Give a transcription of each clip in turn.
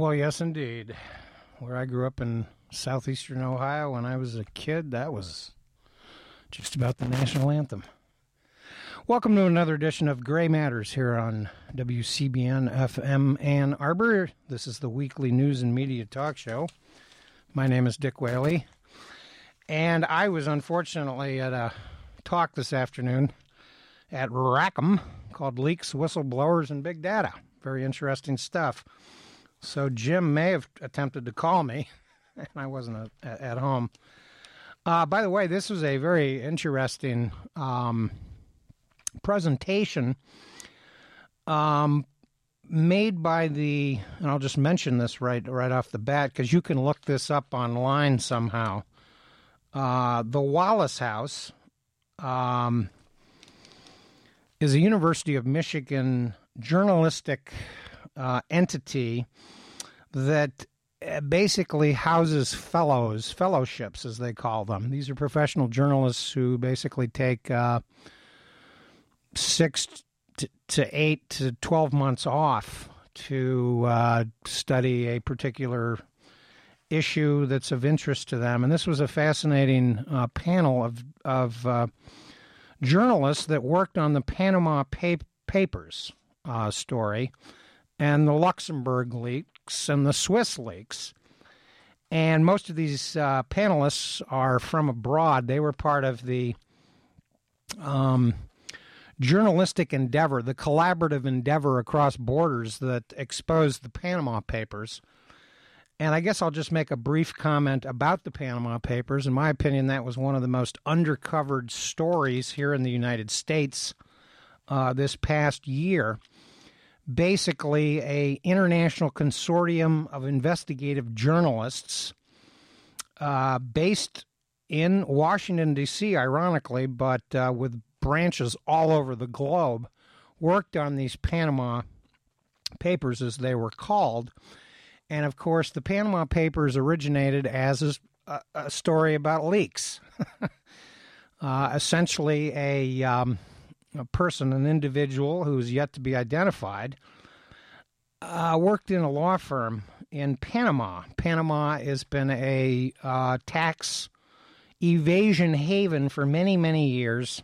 Well, yes, indeed. Where I grew up in southeastern Ohio when I was a kid, that was just about the national anthem. Welcome to another edition of Gray Matters here on WCBN FM Ann Arbor. This is the weekly news and media talk show. My name is Dick Whaley, and I was unfortunately at a talk this afternoon at Rackham called Leaks, Whistleblowers, and Big Data. Very interesting stuff. So Jim may have attempted to call me, and I wasn't at, at home. Uh, by the way, this was a very interesting um, presentation um, made by the, and I'll just mention this right right off the bat because you can look this up online somehow. Uh, the Wallace House um, is a University of Michigan journalistic uh, entity that uh, basically houses fellows, fellowships as they call them. These are professional journalists who basically take uh, six to, eight to 12 months off to uh, study a particular issue that's of interest to them. And this was a fascinating uh, panel of, of uh, journalists that worked on the Panama pa- Papers uh, story and the Luxembourg leaks and the Swiss leaks. And most of these uh, panelists are from abroad. They were part of the um, journalistic endeavor, the collaborative endeavor across borders that exposed the Panama Papers. And I guess I'll just make a brief comment about the Panama Papers. In my opinion, that was one of the most undercovered stories here in the United States uh, this past year basically a international consortium of investigative journalists uh, based in Washington D.C. Ironically, but uh, with branches all over the globe, worked on these Panama Papers, as they were called, and of course, the Panama Papers originated as a, a story about leaks, uh, essentially a um, a person, an individual who's yet to be identified, uh, worked in a law firm in Panama. Panama has been a uh, tax evasion haven for many, many years.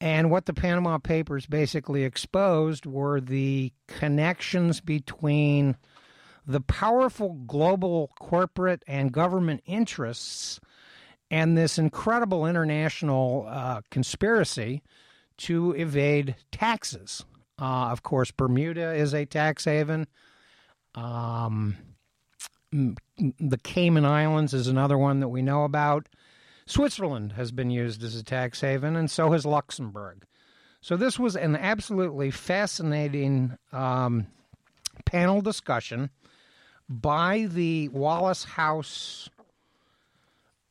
And what the Panama Papers basically exposed were the connections between the powerful global corporate and government interests and this incredible international uh, conspiracy to evade taxes. Uh, of course, Bermuda is a tax haven. Um, the Cayman Islands is another one that we know about. Switzerland has been used as a tax haven, and so has Luxembourg. So, this was an absolutely fascinating um, panel discussion by the Wallace House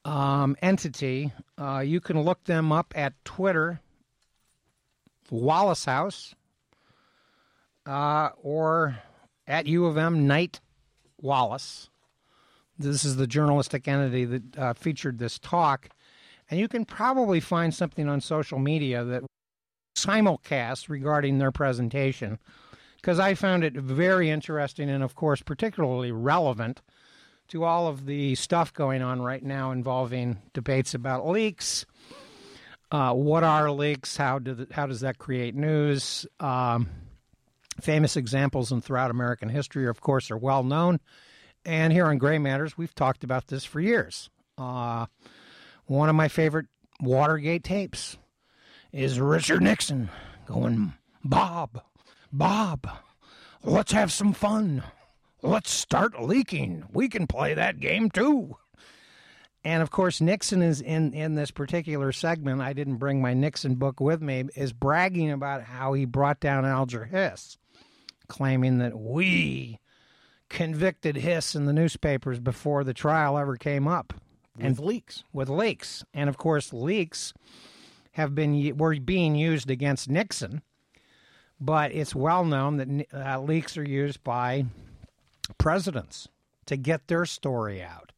um, entity. Uh, you can look them up at Twitter Wallace House, uh, or at U of M Knight Wallace. This is the journalistic entity that uh, featured this talk, and you can probably find something on social media that simulcast regarding their presentation, because I found it very interesting and, of course, particularly relevant to all of the stuff going on right now involving debates about leaks uh, what are leaks? How do the, how does that create news? Um, famous examples and throughout American history, of course, are well known. And here on Gray Matters, we've talked about this for years. Uh, one of my favorite Watergate tapes is Richard Nixon going, Bob, Bob, let's have some fun. Let's start leaking. We can play that game too. And of course, Nixon is in, in this particular segment. I didn't bring my Nixon book with me, is bragging about how he brought down Alger Hiss, claiming that we convicted Hiss in the newspapers before the trial ever came up with leaks. with leaks. And of course, leaks have been were being used against Nixon, but it's well known that uh, leaks are used by presidents to get their story out.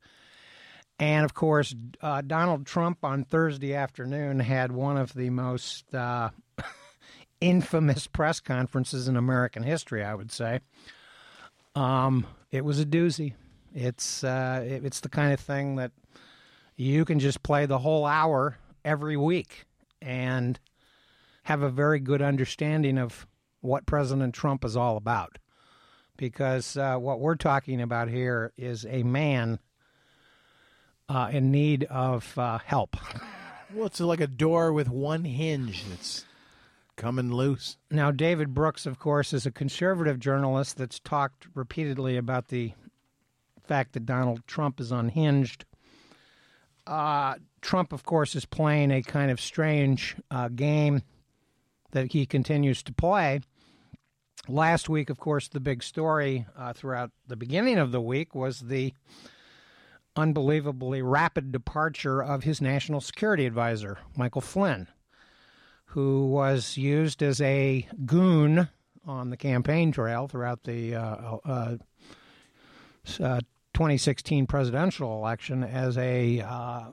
And of course, uh, Donald Trump on Thursday afternoon had one of the most uh, infamous press conferences in American history, I would say. Um, it was a doozy. It's uh, it, it's the kind of thing that you can just play the whole hour every week and have a very good understanding of what President Trump is all about. Because uh, what we're talking about here is a man uh, in need of uh, help. Well, it's like a door with one hinge that's coming loose. Now, David Brooks, of course, is a conservative journalist that's talked repeatedly about the fact that Donald Trump is unhinged. Uh, Trump, of course, is playing a kind of strange uh, game that he continues to play. Last week, of course, the big story uh, throughout the beginning of the week was the unbelievably rapid departure of his national security advisor, Michael Flynn, who was used as a goon on the campaign trail throughout the uh, uh, uh, 2016 presidential election as a uh,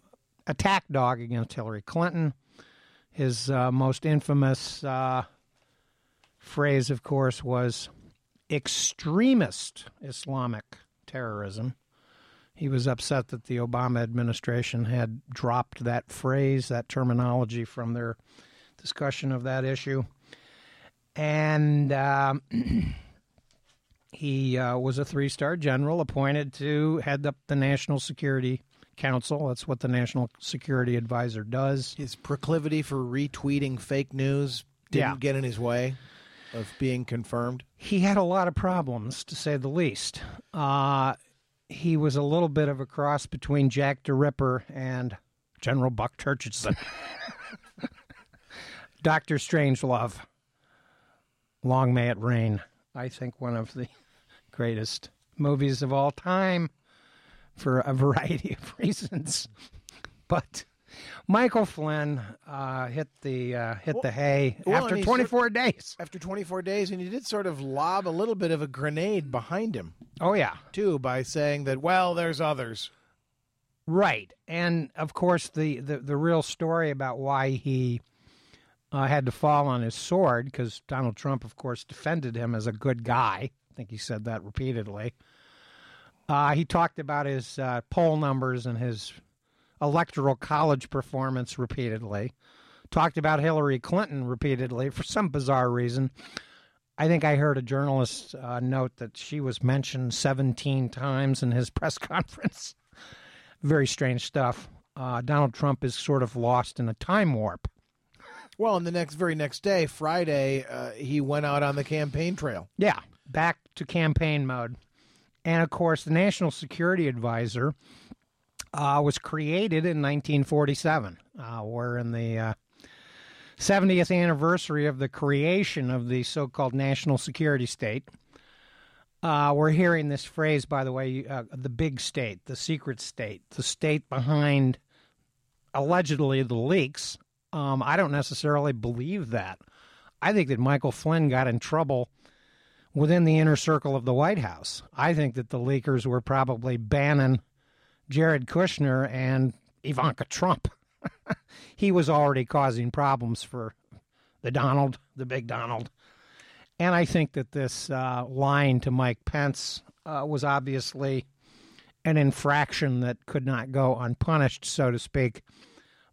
attack dog against Hillary Clinton. His uh, most infamous uh, phrase, of course, was extremist Islamic terrorism. He was upset that the Obama administration had dropped that phrase, that terminology from their discussion of that issue. And um, he uh, was a three star general appointed to head up the National Security Council. That's what the National Security Advisor does. His proclivity for retweeting fake news didn't Yeah. get in his way of being confirmed. He had a lot of problems, to say the least. Uh, he was a little bit of a cross between Jack the Ripper and General Buck Turgidson. Doctor Strangelove. Long may it rain. I think one of the greatest movies of all time for a variety of reasons. But Michael Flynn uh, hit the uh, hit the hay well, after and he 24 days. After 24 days, and he did sort of lob a little bit of a grenade behind him, Oh yeah, too, by saying that, well, there's others. right. And of course, the the, the real story about why he uh, had to fall on his sword because Donald Trump, of course, defended him as a good guy. I think he said that repeatedly. Uh, he talked about his uh, poll numbers and his electoral college performance repeatedly. Talked about Hillary Clinton repeatedly for some bizarre reason. I think I heard a journalist uh, note that she was mentioned 17 times in his press conference. Very strange stuff. Uh, Donald Trump is sort of lost in a time warp. Well, and the next very next day, Friday, uh, he went out on the campaign trail. Yeah, back to campaign mode. And of course, the National Security Advisor uh, was created in 1947. Uh, we're in the uh, 70th anniversary of the creation of the so called National Security State. Uh, we're hearing this phrase, by the way, uh, the big state, the secret state, the state behind allegedly the leaks. Um, I don't necessarily believe that. I think that Michael Flynn got in trouble within the inner circle of the White House. I think that the leakers were probably Bannon, Jared Kushner, and Ivanka Trump. he was already causing problems for the Donald, the big Donald. And I think that this uh, line to Mike Pence uh, was obviously an infraction that could not go unpunished, so to speak.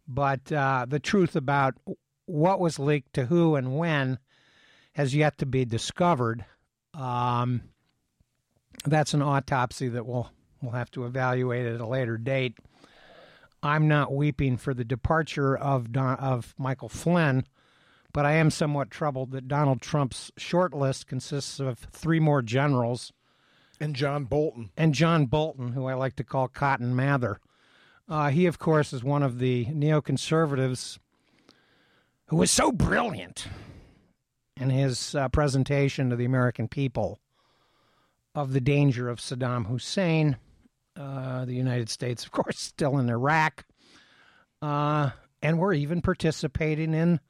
But uh, the truth about what was leaked to who and when has yet to be discovered. Um, that's an autopsy that we'll we'll have to evaluate at a later date. I'm not weeping for the departure of Don, of Michael Flynn, but I am somewhat troubled that Donald Trump's short list consists of three more generals And John Bolton. and John Bolton, who I like to call Cotton Mather. Uh, he, of course, is one of the neoconservatives who was so brilliant in his uh, presentation to the American people of the danger of Saddam Hussein, uh, the United States, of course, still in Iraq, uh, and we're even participating in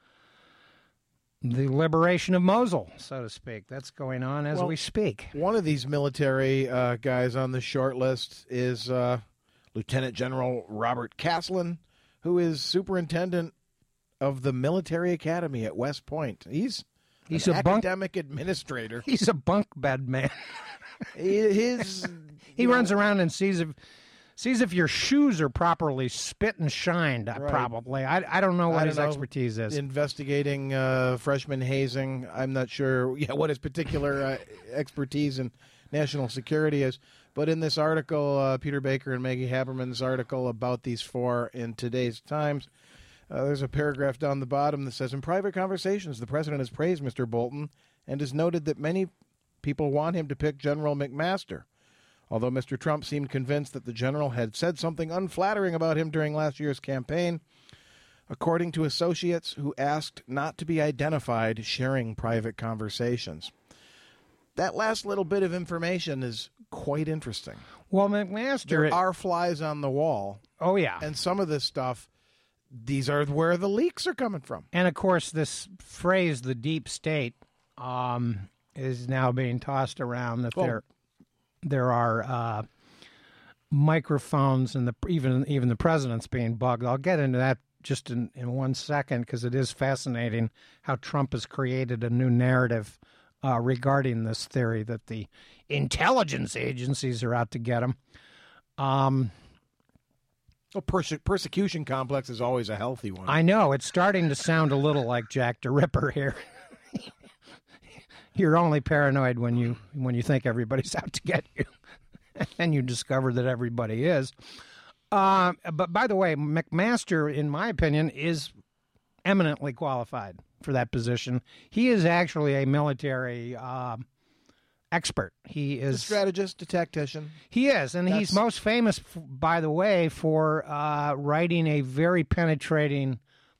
the liberation of Mosul, so to speak. That's going on as Well, we speak. One of these military uh, guys on the short list is uh, Lieutenant General Robert Caslen, who is superintendent of the military academy at West Point. He's He's an a bunk. academic administrator. He's a bunk bed man. His He runs around and sees if sees if your shoes are properly spit and shined. uh, Right. Probably. I I don't know what his don't know. expertise is. investigating uh, freshman hazing. I'm not sure yeah, what his particular uh, expertise in national security is. But in this article, uh, Peter Baker and Maggie Haberman's article about these four in today's Times, uh, there's a paragraph down the bottom that says In private conversations, the president has praised Mr. Bolton and has noted that many people want him to pick General McMaster. Although Mr. Trump seemed convinced that the general had said something unflattering about him during last year's campaign, according to associates who asked not to be identified sharing private conversations. That last little bit of information is quite interesting. well, McMaster. There are flies on the wall, oh yeah. and some of this stuff, these are where the leaks are coming from. And of course, this phrase, the deep state, um, is now being tossed around that Well- there there are uh, microphones and the even even the president's being bugged. I'll get into that just in, in one second because it is fascinating how Trump has created a new narrative uh, regarding this theory that the intelligence agencies are out to get him. Um, Well, perse- persecution complex is always a healthy one. I know it's starting to sound a little like Jack the Ripper here. You're only paranoid when you when you think everybody's out to get you, and you discover that everybody is. Uh, but by the way, McMaster, in my opinion, is eminently qualified for that position. He is actually a military uh, expert. He is a is strategist, a tactician. he is, and he's most famous, by the way, for uh, writing a very penetrating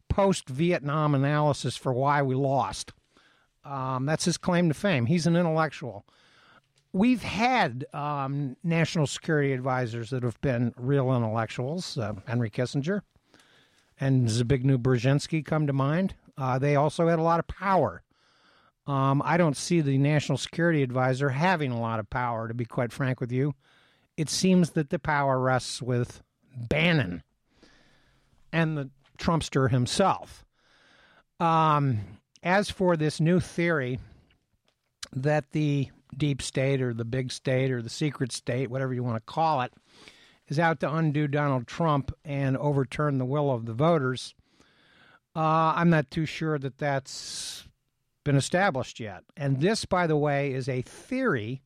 post-Vietnam analysis for why we lost. Um, that's his claim to fame. He's an intellectual. We've had um, national security advisors that have been real intellectuals. Uh, Henry Kissinger and Zbigniew Brzezinski come to mind. Uh, they also had a lot of power. Um, I don't see the national security advisor having a lot of power, to be quite frank with you. It seems that the power rests with Bannon and the Trumpster himself. Um, as for this new theory that the deep state or the big state or the secret state, whatever you want to call it, is out to undo Donald Trump and overturn the will of the voters, uh, I'm not too sure that that's been established yet. And this, by the way, is a theory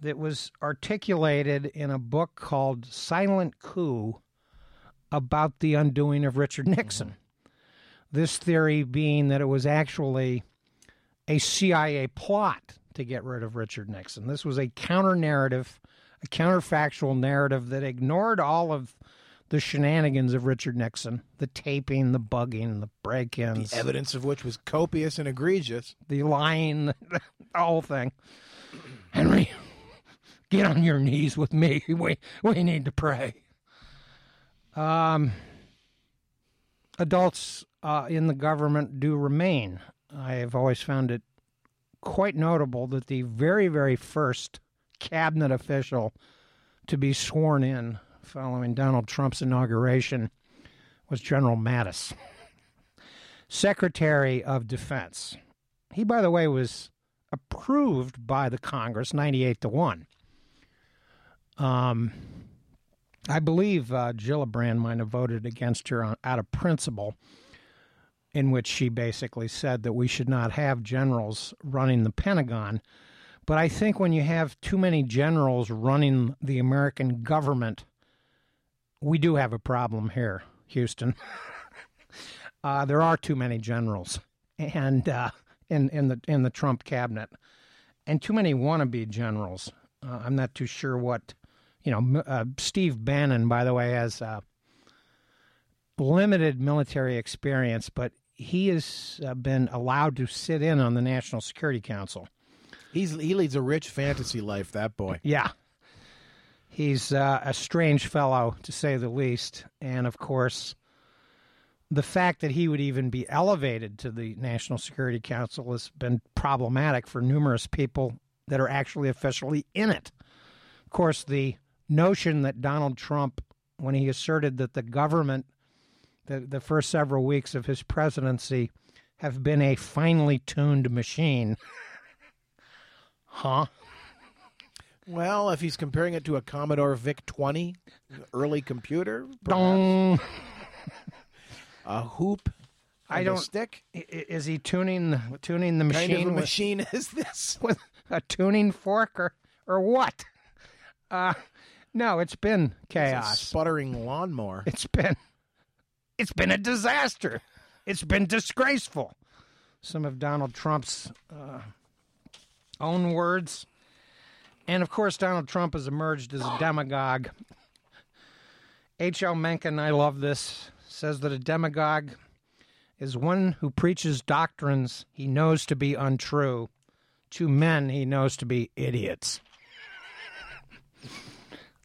that was articulated in a book called Silent Coup about the undoing of Richard Nixon. This theory being that it was actually a CIA plot to get rid of Richard Nixon. This was a counter narrative, a counterfactual narrative that ignored all of the shenanigans of Richard Nixon, the taping, the bugging, the break ins The Evidence of which was copious and egregious. the lying, the whole thing. Henry, get on your knees with me. We we need to pray. Um, adults uh, in the government do remain. I have always found it quite notable that the very very first cabinet official to be sworn in following Donald Trump's inauguration was General Mattis. Secretary of Defense. He, by the way, was approved by the Congress 98 to 1. Um, I believe uh, Gillibrand might have voted against her on, out of principle, in which she basically said that we should not have generals running the Pentagon. But I think when you have too many generals running the American government, we do have a problem here, Houston. uh, there are too many generals, and uh, in in the in the Trump cabinet, and too many wannabe generals. Uh, I'm not too sure what you know. Uh, Steve Bannon, by the way, has uh, limited military experience, but he has uh, been allowed to sit in on the National Security Council. He's he leads a rich fantasy life. That boy. Yeah. He's uh, a strange fellow, to say the least. And of course, the fact that he would even be elevated to the National Security Council has been problematic for numerous people that are actually officially in it. Of course, the notion that Donald Trump, when he asserted that the government, the, the first several weeks of his presidency, have been a finely tuned machine. huh? Well, if he's comparing it to a Commodore VIC 20, early computer, perhaps a hoop, I don't- stick. Is he tuning the tuning the Kind machine of a with, machine is this? with a tuning fork or or what? Uh, no, it's been It's chaos. sputtering lawnmower. It's been it's been a disaster. It's been disgraceful. Some of Donald Trump's uh, own words, and of course, Donald Trump has emerged as a demagogue. H. L. Mencken, I love this, says that a demagogue is one who preaches doctrines he knows to be untrue to men he knows to be idiots.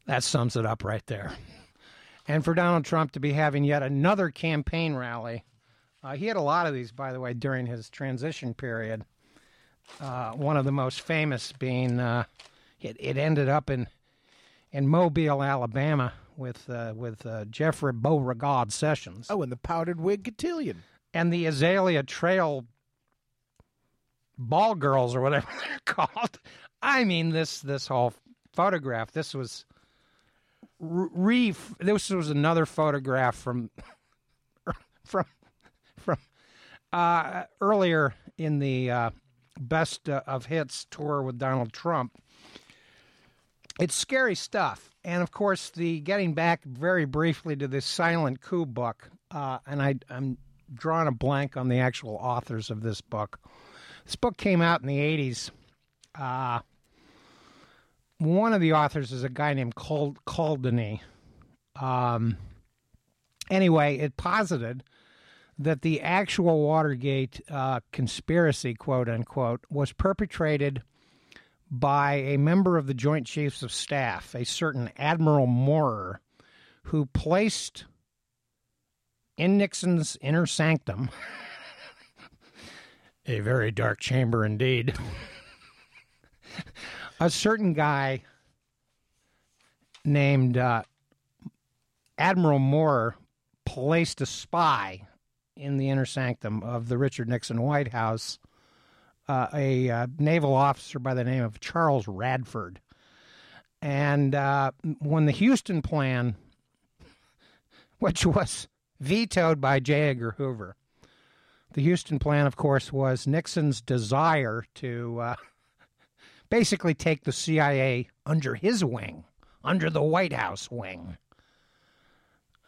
That sums it up right there. And for Donald Trump to be having yet another campaign rally, uh, he had a lot of these, by the way, during his transition period. Uh, one of the most famous being uh, it, it ended up in in Mobile, Alabama, with uh, with uh, Jeffrey Beauregard Sessions Oh, and the powdered wig cotillion. and the Azalea Trail ball girls or whatever they're called. I mean, this this whole photograph. This was re. This was another photograph from from from uh, earlier in the uh, best uh, of hits tour with Donald Trump. It's scary stuff, and of course, the getting back very briefly to this silent coup book, uh, and I, I'm drawing a blank on the actual authors of this book. This book came out in the 80s. One of the authors is a guy named Cal- Caldini. Um, anyway, it posited that the actual Watergate uh, conspiracy, quote unquote, was perpetrated by a member of the Joint Chiefs of Staff, a certain Admiral Moorer, who placed in Nixon's inner sanctum a very dark chamber indeed. a certain guy named uh, Admiral Moore placed a spy in the inner sanctum of the Richard Nixon White House, uh, a uh, naval officer by the name of Charles Radford. And uh, when the Huston plan, which was vetoed by J. Edgar Hoover, the Huston plan, of course, was Nixon's desire to uh, basically take the CIA under his wing, under the White House wing.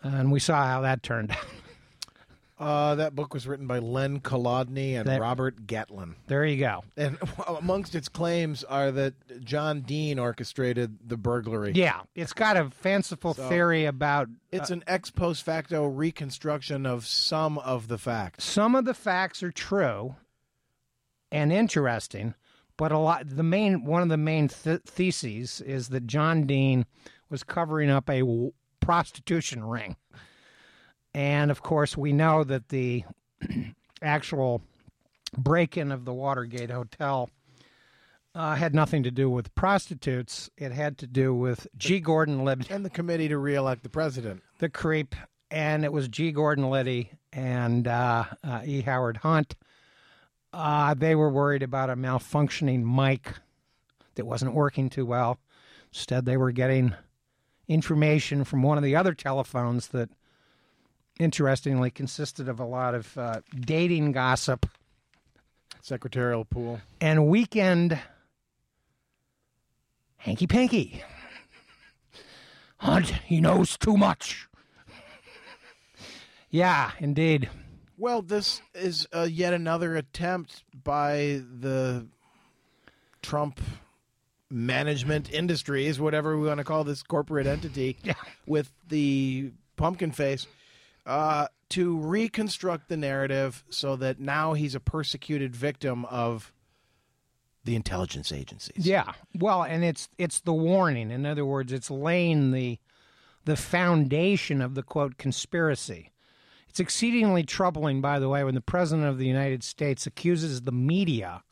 And we saw how that turned out. Uh, that book was written by Len Colodny and That- Robert Gettlin. There you go. And amongst its claims are that John Dean orchestrated the burglary. Yeah, it's got a fanciful So- theory about It's an ex post facto reconstruction of some of the facts. some of the facts are true and interesting, but a lot the main one of the main th- theses is that John Dean was covering up a w- prostitution ring. And of course, we know that the actual break-in of the Watergate Hotel uh, had nothing to do with prostitutes. It had to do with G. Gordon Liddy, And the committee to reelect the president. the creep, and it was G. Gordon Liddy and uh, uh, E. Howard Hunt. Uh, they were worried about a malfunctioning mic that wasn't working too well. Instead, they were getting information from one of the other telephones that, interestingly, consisted of a lot of uh, dating gossip Secretarial pool. and weekend hanky panky. Hunt, he knows too much. yeah, indeed. Well, this is uh, yet another attempt by the Trump management industries, whatever we want to call this corporate entity, Yeah. with the pumpkin face, uh, to reconstruct the narrative so that now he's a persecuted victim of the intelligence agencies. Yeah. Well, and it's it's the warning. In other words, it's laying the the foundation of the quote conspiracy. It's exceedingly troubling, by the way, when the president of the United States accuses the media.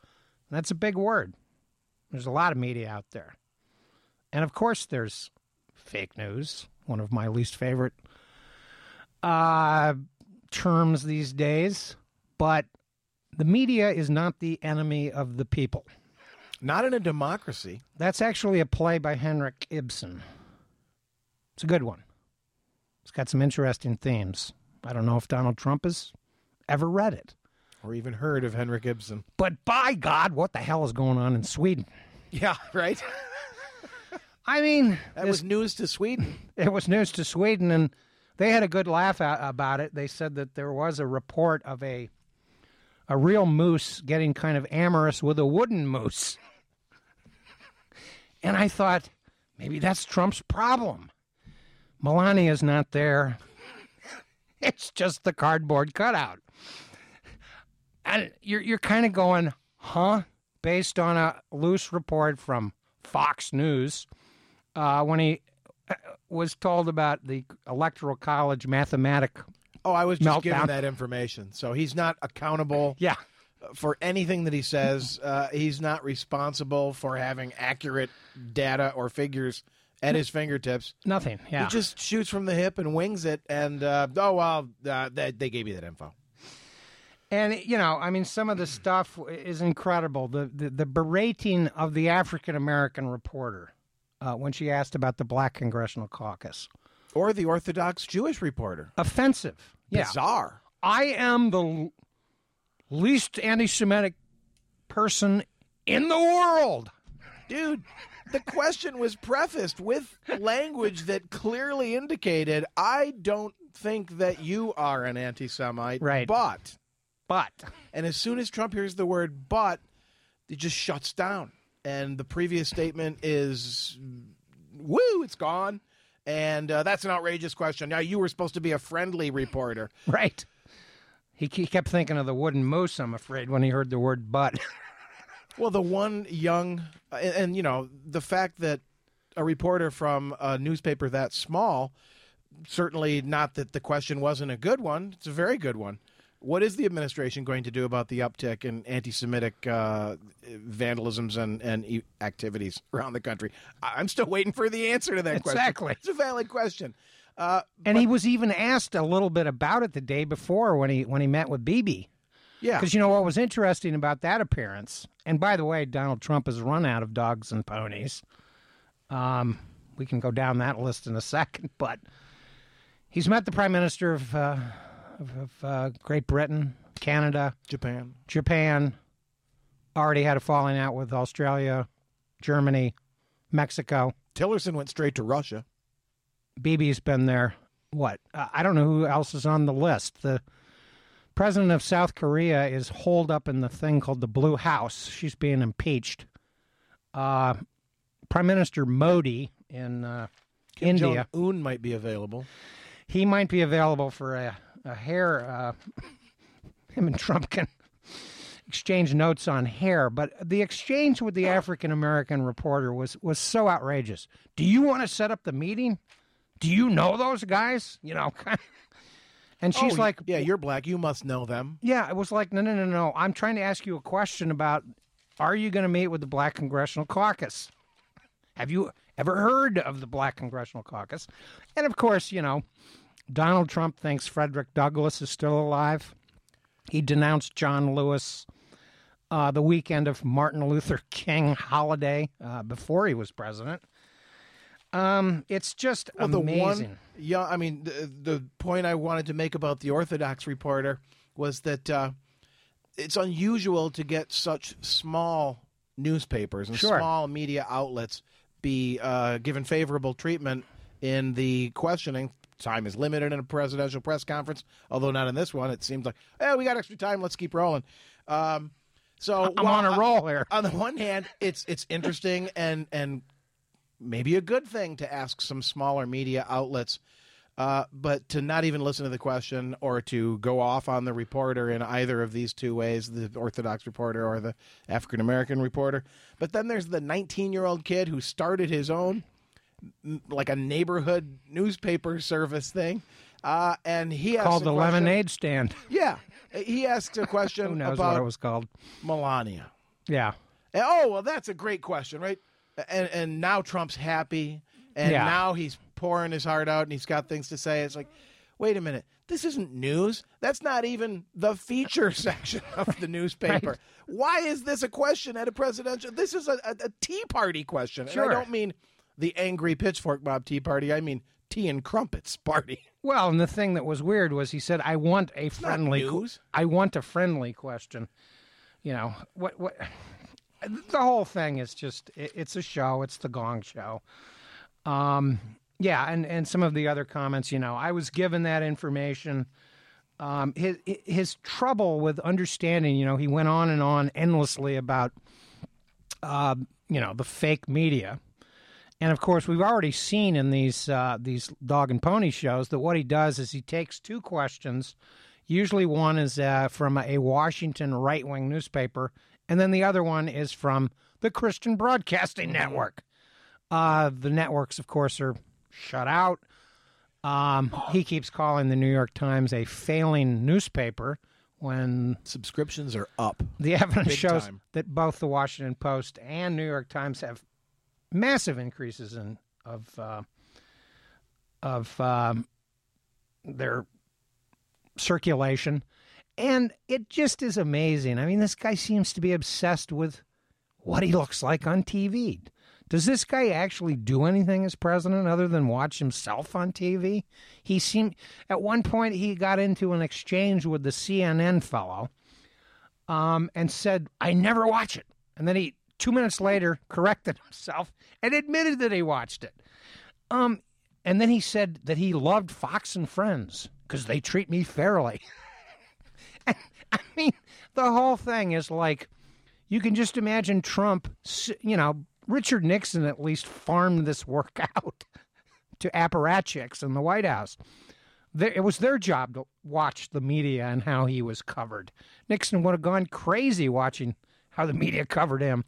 That's a big word. There's a lot of media out there. And of course there's fake news, one of my least favorite uh, terms these days. But the media is not the enemy of the people. Not in a democracy. That's actually a play by Henrik Ibsen. It's a good one. It's got some interesting themes. I don't know if Donald Trump has ever read it. Or even heard of Henrik Ibsen. But by God, what the hell is going on in Sweden? Yeah, right? I mean, That was news to Sweden. it was news to Sweden, and they had a good laugh a- about it. They said that there was a report of a a real moose getting kind of amorous with a wooden moose, and I thought maybe that's Trump's problem. Melania's not there; it's just the cardboard cutout, and you're you're kind of going, huh? Based on a loose report from Fox News uh, when he uh, was told about the electoral college mathematic. Oh, I was just Meltdown. given that information. So he's not accountable Yeah, for anything that he says. Uh, he's not responsible for having accurate data or figures at his fingertips. nothing. Yeah, He just shoots from the hip and wings it. And, uh, oh, well, uh, they, they gave you that info. and you know, I mean, some of the stuff is incredible. The the, the berating of the African American reporter uh, when she asked about the Black Congressional Caucus, Or the Orthodox Jewish reporter. offensive. Yeah, Bizarre. I am the l- least anti-Semitic person in the world. Dude, the question was prefaced with language that clearly indicated I don't think that you are an anti Semite. Right. But. But And as soon as Trump hears the word but, it just shuts down. And the previous statement is, woo, it's gone. And uh, that's an outrageous question. Now, you were supposed to be a friendly reporter. Right. He, he kept thinking of the wooden moose, I'm afraid, when he heard the word butt. Well, the one young, and, and, you know, the fact that a reporter from a newspaper that small, certainly not that the question wasn't a good one, it's a very good one. What is the administration going to do about the uptick in anti Semitic uh, vandalisms and, and e- activities around the country? I'm still waiting for the answer to that question. Exactly. It's a valid question. Uh, and he was even asked a little bit about it the day before when he when he met with Bibi. Yeah. Because you know what was interesting about that appearance, and by the way, Donald Trump has run out of dogs and ponies. Um, we can go down that list in a second, but he's met the Prime Minister of uh, of, of uh, Great Britain, Canada, Japan. Japan. Already had a falling out with Australia, Germany, Mexico. Tillerson went straight to Russia. Bibi's been there. What? Uh, I don't know who else is on the list. The president of South Korea is holed up in the thing called the Blue House. She's being impeached. Uh, Prime Minister Modi in uh, Kim India, Jong Un might be available. he might be available for a, a hair. Uh, him and Trump can exchange notes on hair, but the exchange with the African American reporter was was so outrageous. Do you want to set up the meeting? Do you know those guys? You know, and she's Oh, like, yeah, you're black. You must know them. yeah. It was like, no, no, no, no. I'm trying to ask you a question about: Are you going to meet with the Black Congressional Caucus? Have you ever heard of the Black Congressional Caucus? And of course, you know, Donald Trump thinks Frederick Douglass is still alive. He denounced John Lewis uh, the weekend of Martin Luther King holiday uh, before he was president. Um, it's just Well, the amazing. one, yeah, I mean, the, the point I wanted to make about the Orthodox reporter was that uh, it's unusual to get such small newspapers and Sure. small media outlets be uh, given favorable treatment in the questioning. Time is limited in a presidential press conference, although not in this one. It seems like, hey, we got extra time. Let's keep rolling. Um, so I'm while on a roll here. on the one hand, it's it's interesting and and maybe a good thing to ask some smaller media outlets Uh, but to not even listen to the question or to go off on the reporter in either of these two ways, the Orthodox reporter or the African American reporter. But then there's the 19 year old kid who started his own, like a neighborhood newspaper service thing. Uh, and he asked Called the question- lemonade stand. Yeah. He asked a question Who knows about what it was called? Melania. Yeah. And, oh well, that's a great question, right? And and now Trump's happy, and Yeah. now he's pouring his heart out, and he's got things to say. It's like, wait a minute, this isn't news. That's not even the feature section of the newspaper. Why is this a question at a presidential? This is a, a, a Tea Party question, Sure. and I don't mean the angry pitchfork mob Tea Party. I mean tea and crumpets party. Well, and the thing that was weird was he said, "I want a not friendly. I want a friendly question." You know what? What? The whole thing is just it, it's a show. It's the Gong Show. Um, yeah, and and some of the other comments. You know, I was given that information. Um, his his trouble with understanding. You know, he went on and on endlessly about, uh, you know, the fake media. And of course, we've already seen in these uh, these dog and pony shows that what he does is he takes two questions. Usually, one is uh, from a Washington right wing newspaper, and then the other one is from the Christian Broadcasting Network. Uh, the networks, of course, are shut out. Um, he keeps calling the New York Times a failing newspaper when Subscriptions are up. the evidence Big shows time. that both the Washington Post and New York Times have massive increases in of uh, of um, their circulation, and it just is amazing. I mean, this guy seems to be obsessed with what he looks like on TV. Does this guy actually do anything as president other than watch himself on TV? He seemed at one point he got into an exchange with the CNN fellow um, and said, I never watch it. And then he, two minutes later, corrected himself and admitted that he watched it. Um, and then he said that he loved Fox and Friends because they treat me fairly. I mean, the whole thing is like, you can just imagine Trump, you know, Richard Nixon at least farmed this work out to apparatchiks in the White House. It was their job to watch the media and how he was covered. Nixon would have gone crazy watching how the media covered him.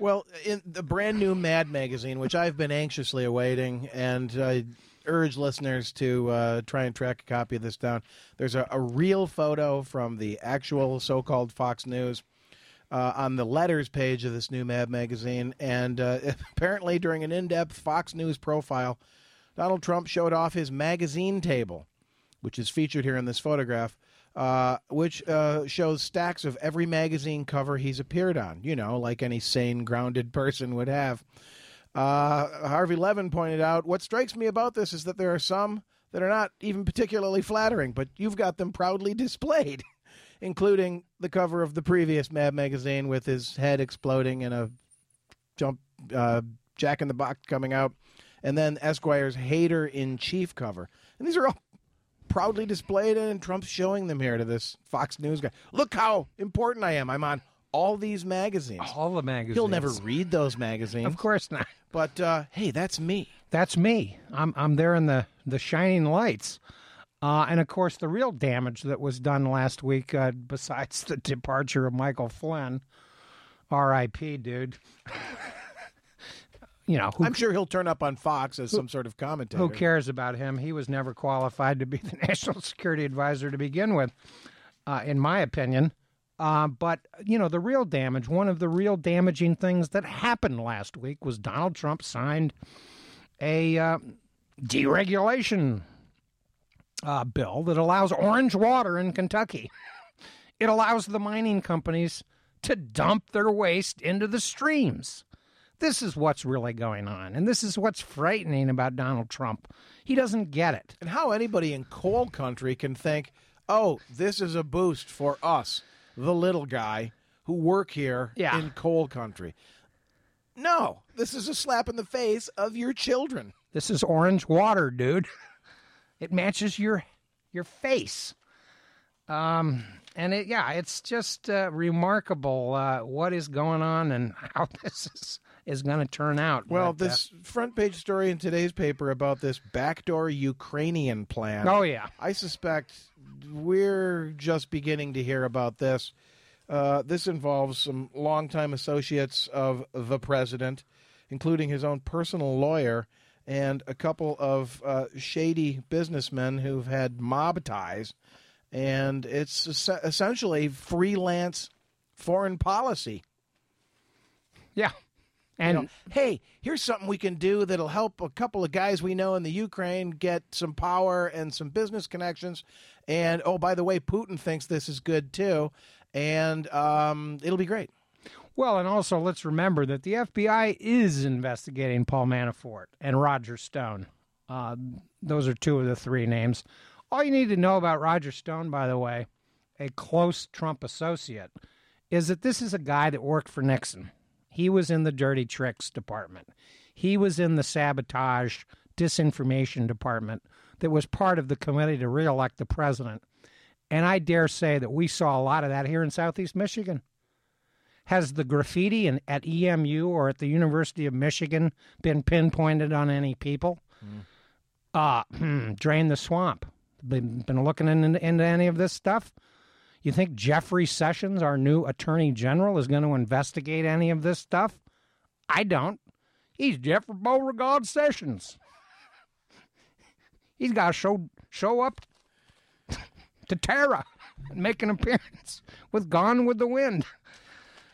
Well, in the brand new Mad magazine, which I've been anxiously awaiting, and I urge listeners to uh, try and track a copy of this down. There's a, a real photo from the actual so-called Fox News uh, on the letters page of this new Mad magazine, and uh, apparently during an in-depth Fox News profile, Donald Trump showed off his magazine table, which is featured here in this photograph, uh, which uh, shows stacks of every magazine cover he's appeared on, you know, like any sane, grounded person would have. Uh, Harvey Levin pointed out what strikes me about this is that there are some that are not even particularly flattering, but you've got them proudly displayed, including the cover of the previous Mad magazine with his head exploding and a jump uh, Jack in the Box coming out, and then Esquire's Hater in Chief cover. And these are all proudly displayed, and Trump's showing them here to this Fox News guy. Look how important I am. I'm on all these magazines. All the magazines. He'll never read those magazines, Of course not. but uh, hey, that's me. That's me. I'm I'm there in the the shining lights. Uh, and of course, the real damage that was done last week, uh, besides the departure of Michael Flynn, R.I.P. Dude. you know who I'm sure he'll turn up on Fox as some sort of commentator. Who cares about him? He was never qualified to be the national security advisor to begin with, uh, in my opinion. Uh, but, you know, the real damage, one of the real damaging things that happened last week was Donald Trump signed a uh, deregulation uh, bill that allows orange water in Kentucky. It allows the mining companies to dump their waste into the streams. This is what's really going on. And this is what's frightening about Donald Trump. He doesn't get it. And how anybody in coal country can think, oh, this is a boost for us, the little guy who work here Yeah. in coal country. No, this is a slap in the face of your children. This is orange water, dude. It matches your your face. Um and it yeah, it's just uh, remarkable uh, what is going on and how this is is going to turn out. Well, But, uh, this front page story in today's paper about this backdoor Ukrainian plan. oh yeah, I suspect we're just beginning to hear about this. Uh, this involves some longtime associates of the president, including his own personal lawyer and a couple of uh, shady businessmen who've had mob ties. And it's es- essentially freelance foreign policy. yeah, You and know, hey, here's something we can do that'll help a couple of guys we know in the Ukraine get some power and some business connections. And oh, by the way, Putin thinks this is good too, and um, it'll be great. Well, and also let's remember that the FBI is investigating Paul Manafort and Roger Stone. Uh, those are two of the three names. All you need to know about Roger Stone, by the way, a close Trump associate, is that this is a guy that worked for Nixon. He was in the dirty tricks department. He was in the sabotage disinformation department that was part of the committee to reelect the president. And I dare say that we saw a lot of that here in Southeast Michigan. Has the graffiti in, at EMU or at the University of Michigan been pinpointed on any people? Uh, drain the swamp. Been, been looking in, into any of this stuff? You think Jeffrey Sessions, our new attorney general, is going to investigate any of this stuff? I don't. He's Jeffrey Beauregard Sessions. He's got to show show up to Tara and make an appearance with Gone with the Wind.